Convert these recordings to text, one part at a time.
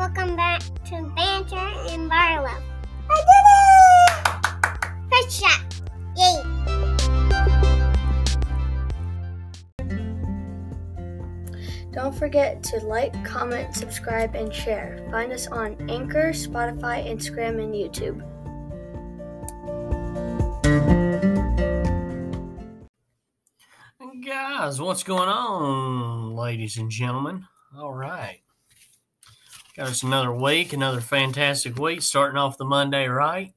Welcome back to Banter and Barlow. I did it! First shot. Yay! Don't forget to like, comment, subscribe, and share. Find us on Anchor, Spotify, Instagram, and YouTube. Guys, what's going on, ladies and gentlemen? All right. Us another week, another fantastic week, starting off the Monday right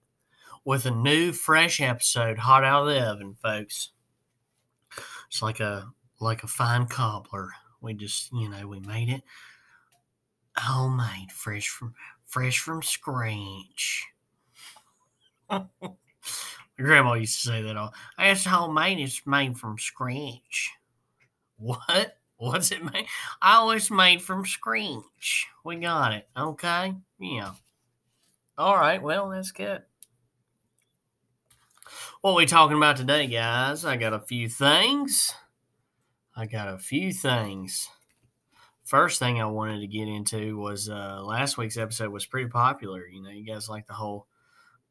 with a new, fresh episode, hot out of the oven, folks. It's like a like a fine cobbler. We just, you know, we made it homemade, fresh from fresh from scratch. My grandma used to say that all. It's homemade. It's made from scratch. What? What's it made? Oh, it's made from scratch. We got it. Okay. Yeah. All right. Well, that's good. What we talking about today, guys? I got a few things. I got a few things. First thing I wanted to get into was uh, last week's episode was pretty popular. You know, you guys like the whole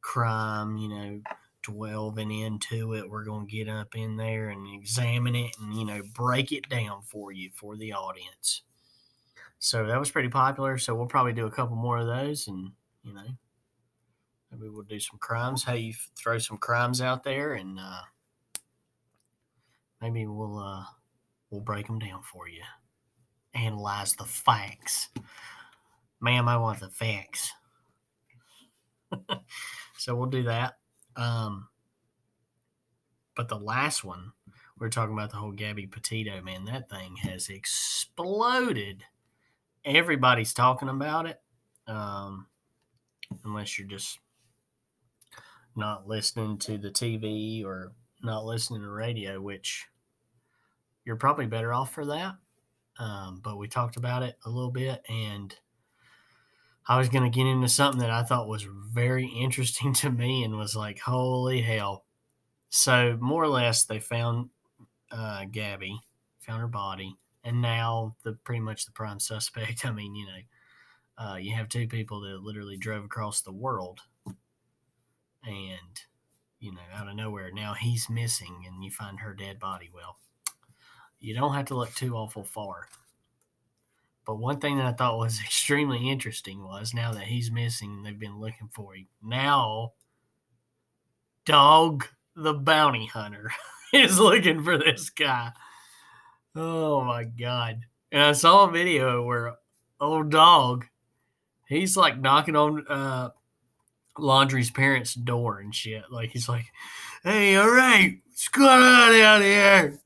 crime, you know, delving into it. We're going to get up in there and examine it and, you know, break it down for you, for the audience. So that was pretty popular. So we'll probably do a couple more of those and, you know, maybe we'll do some crimes. How you throw some crimes out there and uh, maybe we'll, uh, we'll break them down for you. Analyze the facts. Ma'am, I want the facts. so we'll do that. Um, but the last one, we are talking about the whole Gabby Petito, man, that thing has exploded. Everybody's talking about it. Um, unless you're just not listening to the TV or not listening to radio, which you're probably better off for that. Um, but we talked about it a little bit, and I was going to get into something that I thought was very interesting to me and was like, holy hell. So, more or less, they found uh, Gabby, found her body, and now the pretty much the prime suspect. I mean, you know, uh, you have two people that literally drove across the world and, you know, out of nowhere, now he's missing and you find her dead body. Well, you don't have to look too awful far. But one thing that I thought was extremely interesting was now that he's missing, they've been looking for him. Now, Dog the Bounty Hunter is looking for this guy. Oh my God. And I saw a video where old dog, he's like knocking on uh, Laundrie's parents' door and shit. Like, he's like, hey, all right, what's going on out here?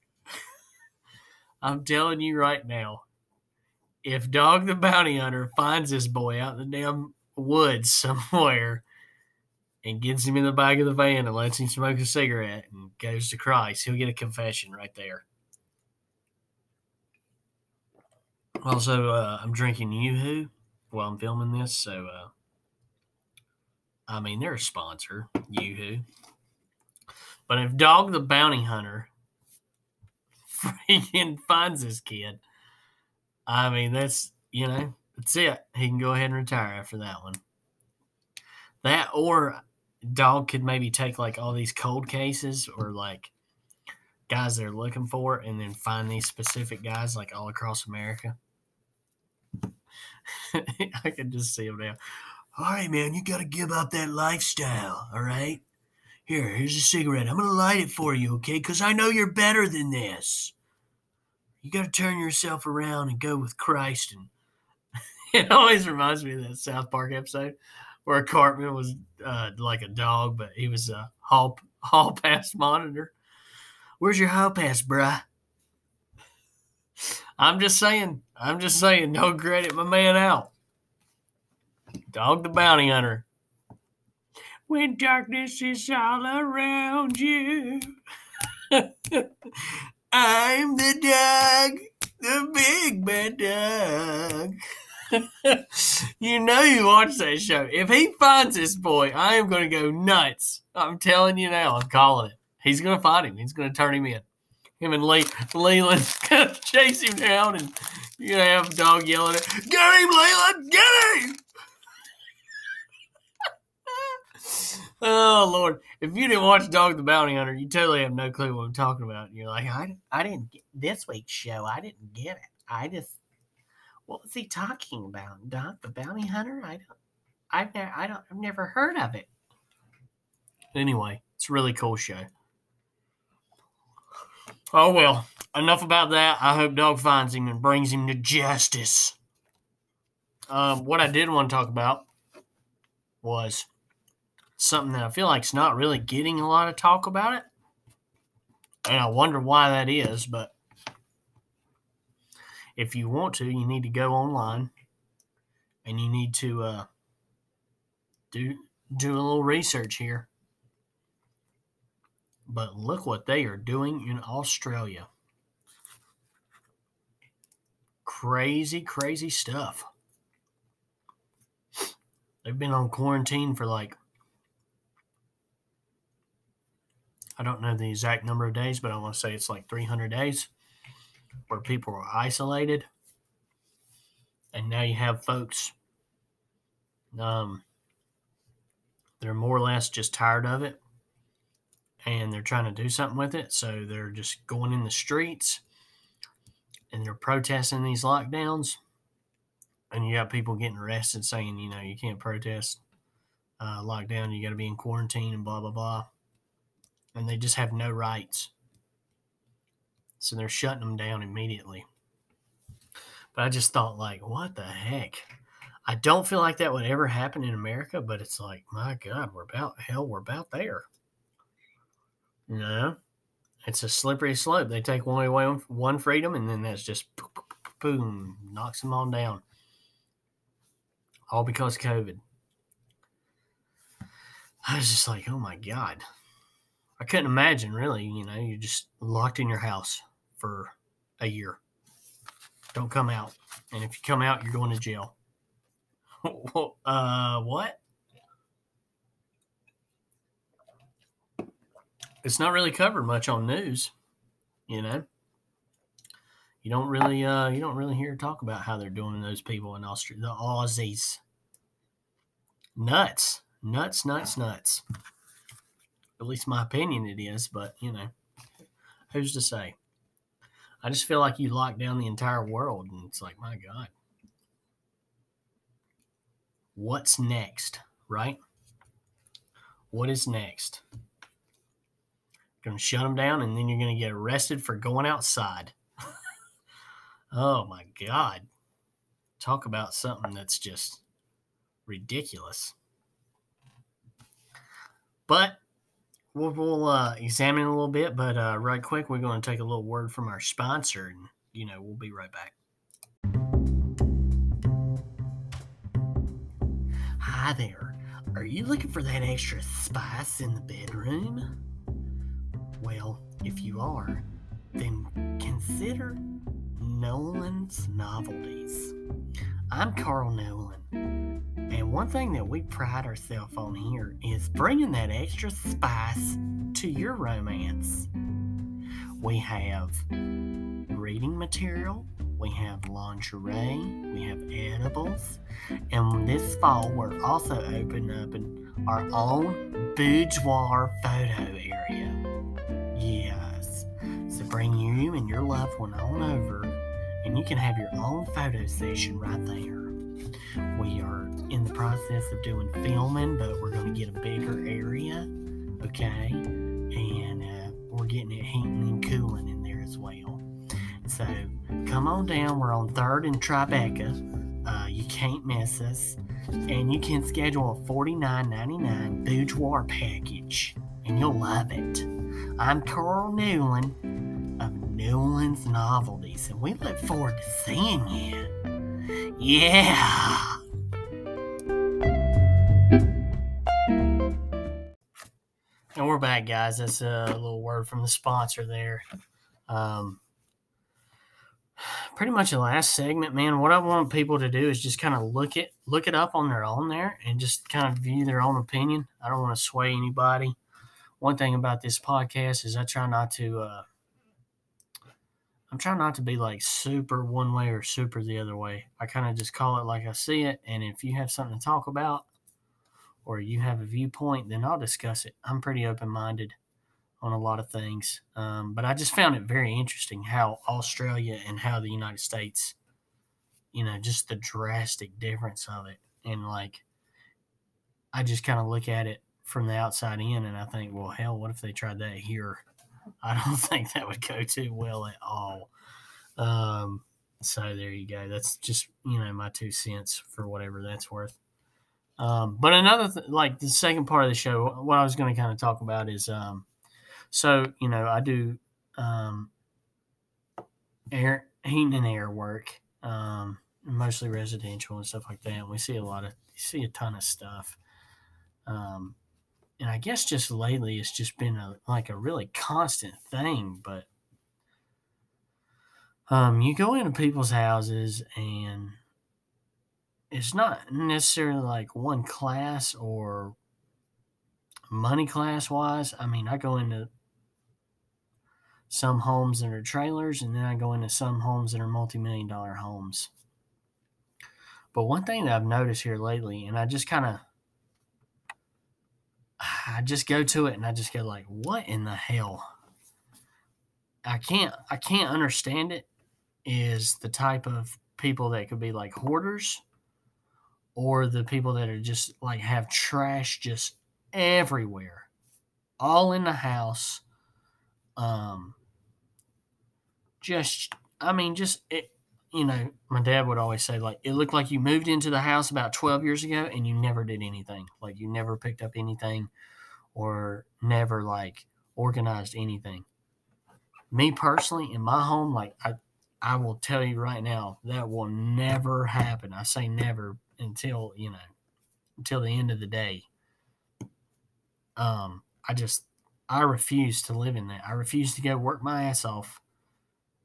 I'm telling you right now, if Dog the Bounty Hunter finds this boy out in the damn woods somewhere and gets him in the back of the van and lets him smoke a cigarette and goes to Christ, he'll get a confession right there. Also, uh, I'm drinking Yoo-Hoo while I'm filming this, so uh, I mean they're a sponsor, Yoo-Hoo. But if Dog the Bounty Hunter freaking finds this kid, I mean, that's, you know, that's it. He can go ahead and retire after that one. That or dog could maybe take like all these cold cases or like guys they're looking for and then find these specific guys like all across America. I can just see him now. All right, man, you got to give up that lifestyle. All right. Here, here's a cigarette. I'm going to light it for you, okay? Because I know you're better than this you got to turn yourself around and go with Christ. And it always reminds me of that South Park episode where Cartman was uh, like a dog, but he was a hall hall pass monitor. Where's your hall pass, bruh? I'm just saying. I'm just saying. Don't credit my man out. Dog the bounty hunter. When darkness is all around you. I'm the dog, the big bad dog. you know you watch that show. If he finds this boy, I am going to go nuts. I'm telling you now. I'm calling it. He's going to find him. He's going to turn him in. Him and Lee, Leland going to chase him down and you're going to have a dog yelling at, him, get him, Leland, get him! oh, Lord. If you didn't watch Dog the Bounty Hunter, you totally have no clue what I'm talking about. You're like, I, I didn't get this week's show. I didn't get it. I just, what was he talking about? Dog the Bounty Hunter? I don't, I've never, I don't, I've never heard of it. Anyway, it's a really cool show. Oh well, enough about that. I hope Dog finds him and brings him to justice. Um, what I did want to talk about was something that I feel like is not really getting a lot of talk about it. And I wonder why that is, but if you want to, you need to go online and you need to uh, do do a little research here. But look what they are doing in Australia. Crazy, crazy stuff. They've been on quarantine for like, I don't know the exact number of days, but I want to say it's like 300 days where people are isolated. And now you have folks, um, they're more or less just tired of it and they're trying to do something with it. So they're just going in the streets and they're protesting these lockdowns. And you got people getting arrested saying, you know, you can't protest uh, lockdown, you got to be in quarantine and blah, blah, blah. And they just have no rights. So they're shutting them down immediately. But I just thought, like, what the heck? I don't feel like that would ever happen in America, but it's like, my God, we're about, hell, we're about there. No, it's a slippery slope. They take one away one freedom, and then that's just boom, knocks them on down. All because of COVID. I was just like, oh my God. I couldn't imagine, really. You know, you're just locked in your house for a year. Don't come out. And if you come out, you're going to jail. uh, what? it's not really covered much on news, you know. You don't really uh you don't really hear talk about how they're doing those people in Australia, the Aussies. Nuts. Nuts, nuts, nuts. At least my opinion it is, but you know, who's to say? I just feel like you lock down the entire world and it's like, my God. What's next, right? What is next? to shut them down, and then you're to get arrested for going outside. oh my God. Talk about something that's just ridiculous. But we'll, we'll uh, examine a little bit. But uh, right quick, we're going to take a little word from our sponsor, and you know we'll be right back. Hi there. Are you looking for that extra spice in the bedroom? Well, if you are, then consider Nolan's Novelties. I'm Carl Nolan, and one thing that we pride ourselves on here is bringing that extra spice to your romance. We have reading material, we have lingerie, we have edibles, and this fall we're also opening up our own boudoir photo area. Yes. So bring you and your loved one on over, and you can have your own photo session right there. We are in the process of doing filming, but we're going to get a bigger area, okay? And uh, we're getting it heating and cooling in there as well. So come on down. We're on 3rd and Tribeca. Uh, you can't miss us. And you can schedule a $49.99 boudoir package, and you'll love it. I'm Carl Newland of Newland's Novelties, and we look forward to seeing you. Yeah! And we're back, guys. That's a little word from the sponsor there. Um, pretty much the last segment, man. What I want people to do is just kind of look it look it up on their own there and just kind of view their own opinion. I don't want to sway anybody one thing about this podcast is I try not to uh, I'm trying not to be like super one way or super the other way. I kind of just call it like I see it. And if you have something to talk about or you have a viewpoint, then I'll discuss it. I'm pretty open minded on a lot of things. Um, but I just found it very interesting how Australia and how the United States, you know, just the drastic difference of it. And like, I just kind of look at it from the outside in and I think, well, hell, what if they tried that here? I don't think that would go too well at all. Um, so there you go. That's just you know my two cents for whatever that's worth. Um, but another th- like the second part of the show, what I was going to kind of talk about is, um, so you know I do um, air heating and air work, um, mostly residential and stuff like that. And we see a lot of see a ton of stuff. Um, and I guess just lately it's just been a like a really constant thing. But um, you go into people's houses and it's not necessarily like one class or money class wise. I mean, I go into some homes that are trailers, and then I go into some homes that are multi million dollar homes. But one thing that I've noticed here lately, and I just kind of I just go to it and I just go like, what in the hell? I can't I can't understand it is the type of people that could be like hoarders or the people that are just like have trash just everywhere all in the house um just i mean just it you know my dad would always say like it looked like you moved into the house about 12 years ago and you never did anything. Like you never picked up anything or never like organized anything. Me personally in my home like i i will tell you right now that will never happen. I say never until you know until the end of the day. Um i just i refuse to live in that. I refuse to go work my ass off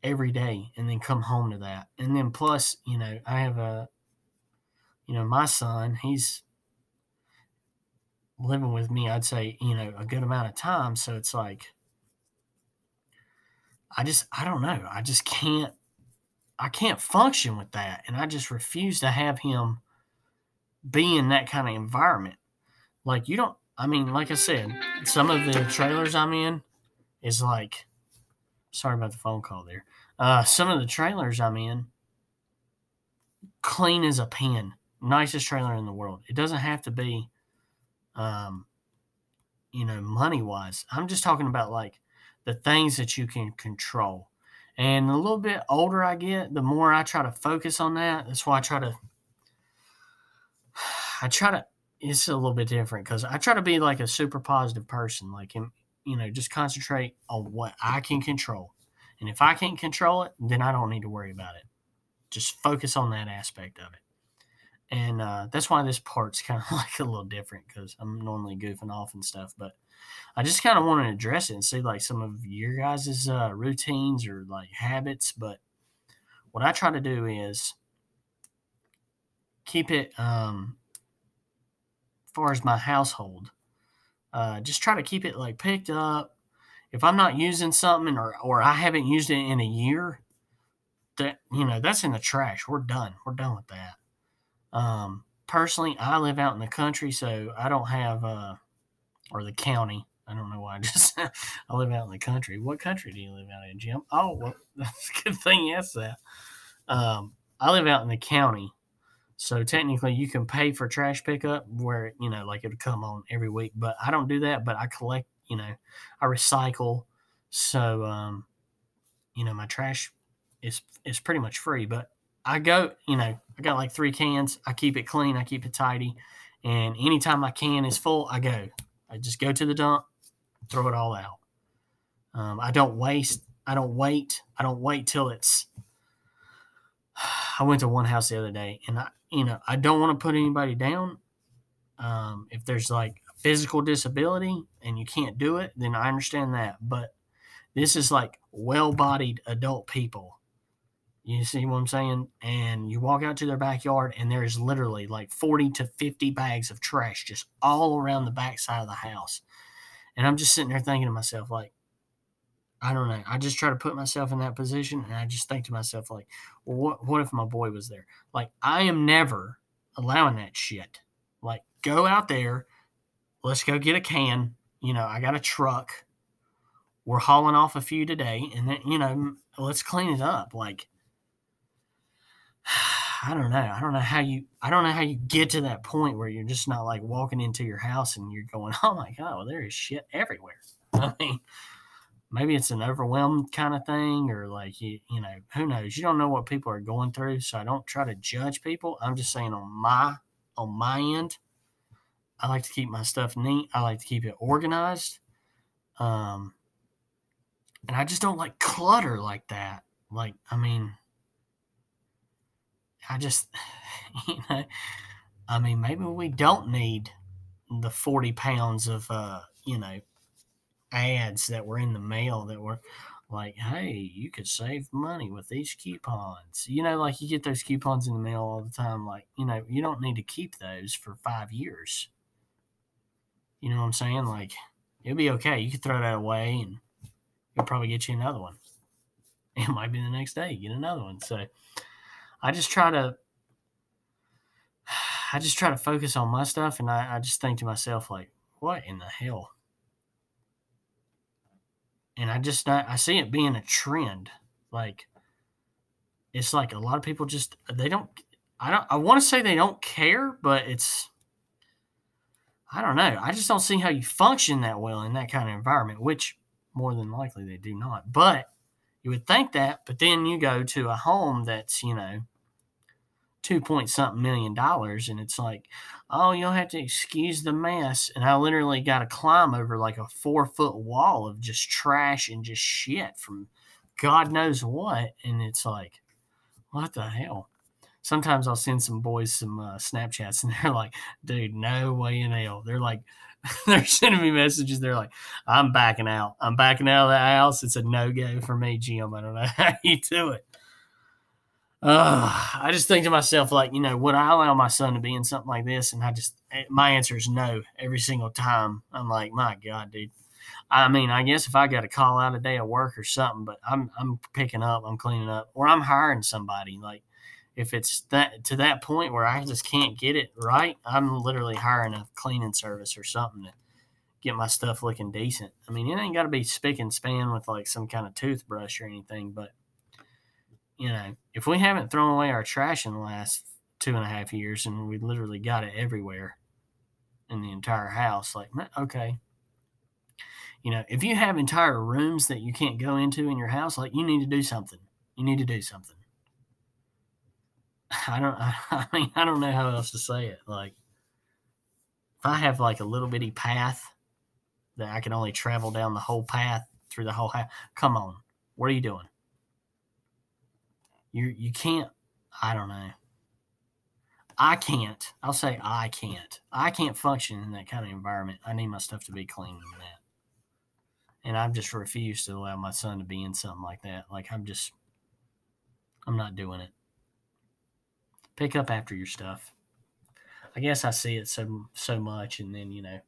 every day and then come home to that. And then plus you know i have a you know my son he's living with me i'd say you know a good amount of time. So it's like i just i don't know. I just can't i can't function with that. And i just refuse to have him be in that kind of environment. Like you don't i mean like i said some of the trailers i'm in is like sorry about the phone call there uh some of the trailers i'm in clean as a pin nicest trailer in the world it doesn't have to be um, you know, money wise. I'm just talking about like the things that you can control. And the little bit older I get, the more I try to focus on that. That's why I try to, I try to, it's a little bit different because I try to be like a super positive person, like, you know, just concentrate on what I can control. And if I can't control it, then I don't need to worry about it. Just focus on that aspect of it and uh, that's why this part's kind of like a little different because I'm normally goofing off and stuff. But I just kind of want to address it and see like some of your guys' uh, routines or like habits. But what I try to do is keep it um, as far as my household. Uh, just try to keep it like picked up. If I'm not using something or or I haven't used it in a year, that you know that's in the trash. We're done. We're done with that. Um, personally, I live out in the country, so I don't have, uh, or the county. I don't know why I just I live out in the country. What country do you live out in, Jim? Oh, well, that's a good thing you asked that. Um, I live out in the county, so technically you can pay for trash pickup where you know like it would come on every week. But I don't do that. But I collect, you know, I recycle, so um, you know my trash is is pretty much free. But I go, you know, I got like three cans. I keep it clean. I keep it tidy. And anytime my can is full, I go. I just go to the dump, throw it all out. Um, I don't waste. I don't wait. I don't wait till it's. I went to one house the other day, and I, you know, I don't want to put anybody down. Um, if there's like a physical disability and you can't do it, then I understand that. But this is like well-bodied adult people you see what I'm saying? And you walk out to their backyard, and there is literally like 40 to 50 bags of trash just all around the backside of the house. And I'm just sitting there thinking to myself, like, I don't know. I just try to put myself in that position and I just think to myself, like, well, what, what if my boy was there? Like, I am never allowing that shit. Like, go out there. Let's go get a can. You know, I got a truck. We're hauling off a few today. And then, you know, let's clean it up. Like, I don't know. I don't know how you I don't know how you get to that point where you're just not like walking into your house and you're going, "Oh my god, well, there is shit everywhere." I mean, maybe it's an overwhelmed kind of thing or like you you know, who knows. You don't know what people are going through, so I don't try to judge people. I'm just saying on my on my end, I like to keep my stuff neat. I like to keep it organized. Um and I just don't like clutter like that. Like, I mean, I just, you know, I mean, maybe we don't need the 40 pounds of, uh, you know, ads that were in the mail that were like, hey, you could save money with these coupons. You know, like you get those coupons in the mail all the time. Like, you know, you don't need to keep those for five years. You know what I'm saying? Like, it'll be okay. You could throw that away and you'll probably get you another one. It might be the next day, you get another one. So, I just try to I just try to focus on my stuff and I, I just think to myself like, what in the hell? And I just I see it being a trend. Like it's like a lot of people just they don't I don't I want to say they don't care, but it's I don't know. I just don't see how you function that well in that kind of environment, which more than likely they do not. But you would think that, but then you go to a home that's, you know, two point something million dollars and it's like oh you'll have to excuse the mess and i literally got to climb over like a four foot wall of just trash and just shit from god knows what and it's like what the hell? Sometimes i'll send some boys some uh, snapchats and they're like dude no way in hell. They're like they're sending me messages they're like i'm backing out. I'm backing out of the house. It's a no-go for me jim. I don't know how you do it uh, I just think to myself, like, you know, would I allow my son to be in something like this? And I just, eh, my answer is no every single time. I'm like, my God, dude. I mean, I guess if I got to call out a day of work or something, but I'm, I'm picking up, I'm cleaning up, or I'm hiring somebody. Like, if it's that to that point where I just can't get it right, I'm literally hiring a cleaning service or something to get my stuff looking decent. I mean, it ain't got to be spick and span with like some kind of toothbrush or anything, but you know, if we haven't thrown away our trash in the last two and a half years and we literally got it everywhere in the entire house, like, okay. You know, if you have entire rooms that you can't go into in your house, like, you need to do something. You need to do something. I don't, I mean, I don't know how else to say it. Like, if I have like a little bitty path that I can only travel down the whole path through the whole house, come on. What are you doing? You you can't. I don't know. I can't. I'll say I can't. I can't function in that kind of environment. I need my stuff to be clean and that. And I've just refused to allow my son to be in something like that. Like I'm just I'm not doing it. Pick up after your stuff. I guess I see it so so much and then, you know,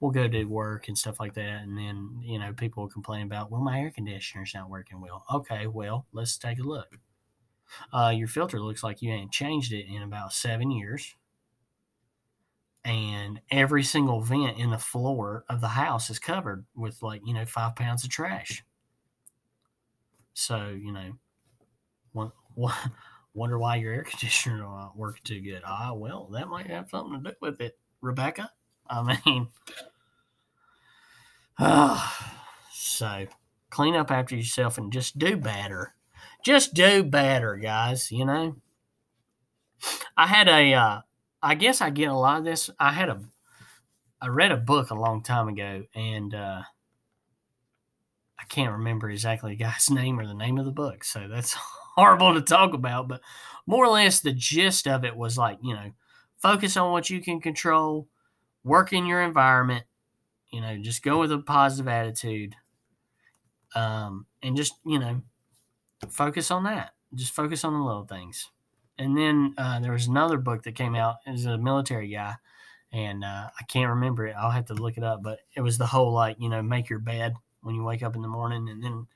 we'll go to work and stuff like that and then, you know, people will complain about, well, my air conditioner's not working well. Okay, well, let's take a look. Uh, your filter looks like you ain't changed it in about seven years. And every single vent in the floor of the house is covered with like, you know, five pounds of trash. So, you know, wonder why your air conditioner don't work too good. Ah, well, that might have something to do with it, Rebecca. I mean, uh, so clean up after yourself and just do better just do better, guys. You know, I had a, uh, I guess I get a lot of this. I had a, I read a book a long time ago, and uh, I can't remember exactly the guy's name or the name of the book, so that's horrible to talk about. But more or less, the gist of it was like, you know, focus on what you can control, work in your environment, you know, just go with a positive attitude, um, and just you know, focus on that. Just focus on the little things. And then uh, there was another book that came out. It was a military guy, and uh, I can't remember it. I'll have to look it up. But it was the whole like you know make your bed when you wake up in the morning, and then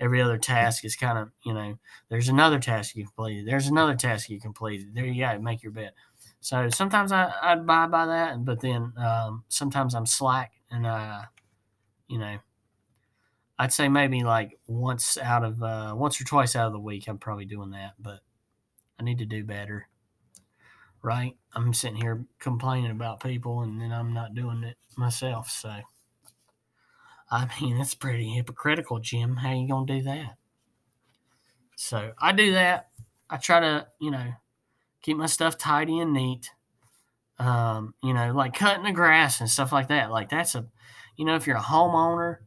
every other task is kind of you know there's another task you completed, there's another task you completed. There you go, make your bed. So sometimes I I buy by that, but then um, sometimes I'm slack and uh, you know. I'd say maybe like once out of uh, once or twice out of the week, I'm probably doing that, but I need to do better right? I'm sitting here complaining about people and then I'm not doing it myself. So, I mean, that's pretty hypocritical, Jim. How you to do that? So, I do that. I try to, you know, keep my stuff tidy and neat. Um, you know, like cutting the grass and stuff like that. Like that's a, you know, if you're a homeowner,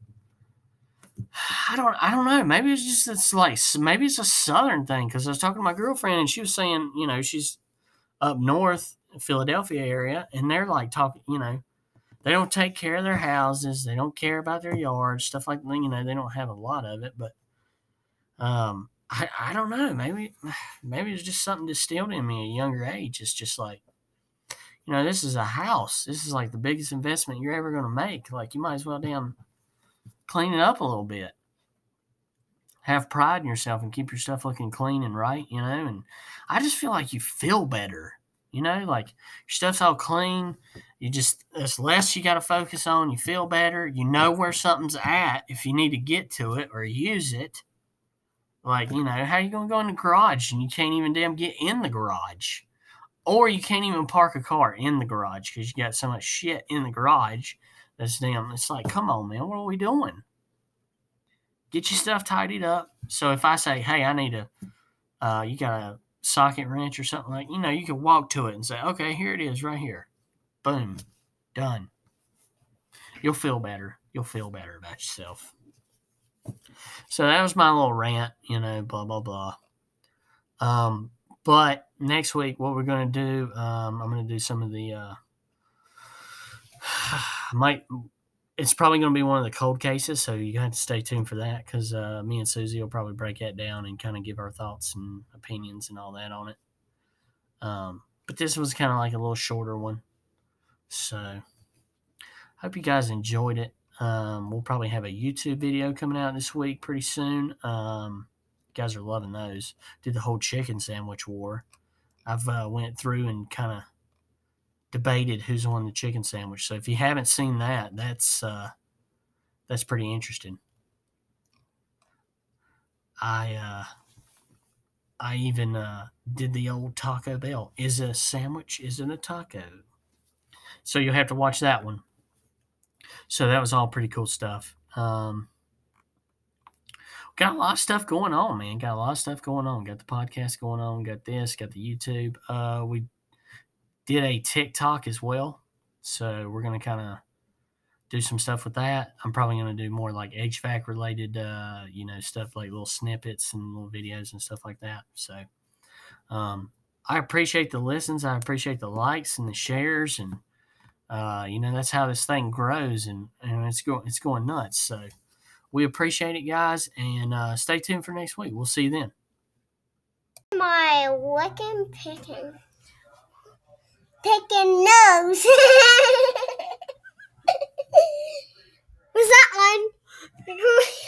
I don't, I don't know. Maybe it's just it's like maybe it's a southern thing because I was talking to my girlfriend and she was saying, you know, she's up north, Philadelphia area, and they're like talking, you know, they don't take care of their houses, they don't care about their yards, stuff like that. You know, they don't have a lot of it, but um, I I don't know. Maybe maybe it's just something distilled in me at a younger age. It's just like, you know, this is a house. This is like the biggest investment you're ever going to make. Like you might as well damn clean it up a little bit have pride in yourself and keep your stuff looking clean and right, you know. And I just feel like you feel better, you know, like your stuff's all clean. You just, there's less you got to focus on. You feel better. You know where something's at if you need to get to it or use it. Like, you know, how you going to go in the garage and you can't even damn get in the garage? Or you can't even park a car in the garage because you got so much shit in the garage that's damn, it's like, come on, man, what are we doing? get your stuff tidied up. So if I say, hey, I need a, uh, you got a socket wrench or something like, you know, you can walk to it and say, okay, here it is right here. Boom, done. You'll feel better. You'll feel better about yourself. So that was my little rant, you know, blah, blah, blah. Um, but next week, what we're going to do, um, I'm going to do some of the, uh, might it's probably going to be one of the cold cases, so you have to stay tuned for that because uh, me and Susie will probably break that down and kind of give our thoughts and opinions and all that on it. Um, but this was kind of like a little shorter one, so hope you guys enjoyed it. Um, we'll probably have a YouTube video coming out this week pretty soon. Um, guys are loving those. Did the whole chicken sandwich war. I've uh, went through and kind of debated who's won the chicken sandwich. So if you haven't seen that, that's uh, that's pretty interesting. I uh, I even uh, did the old Taco Bell. Is it a sandwich? Is it a taco? So you'll have to watch that one. So that was all pretty cool stuff. Um, got a lot of stuff going on, man. Got a lot of stuff going on. Got the podcast going on. Got this. Got the YouTube. Uh, we did a TikTok as well. So we're going to kind of do some stuff with that. I'm probably going to do more like HVAC related, uh, you know, stuff like little snippets and little videos and stuff like that. So, um, I appreciate the listens. I appreciate the likes and the shares, and uh, you know that's how this thing grows, and, and it's going it's going nuts. So we appreciate it, guys, and uh, stay tuned for next week. We'll see you then. My licking picking picking nose. Was that one?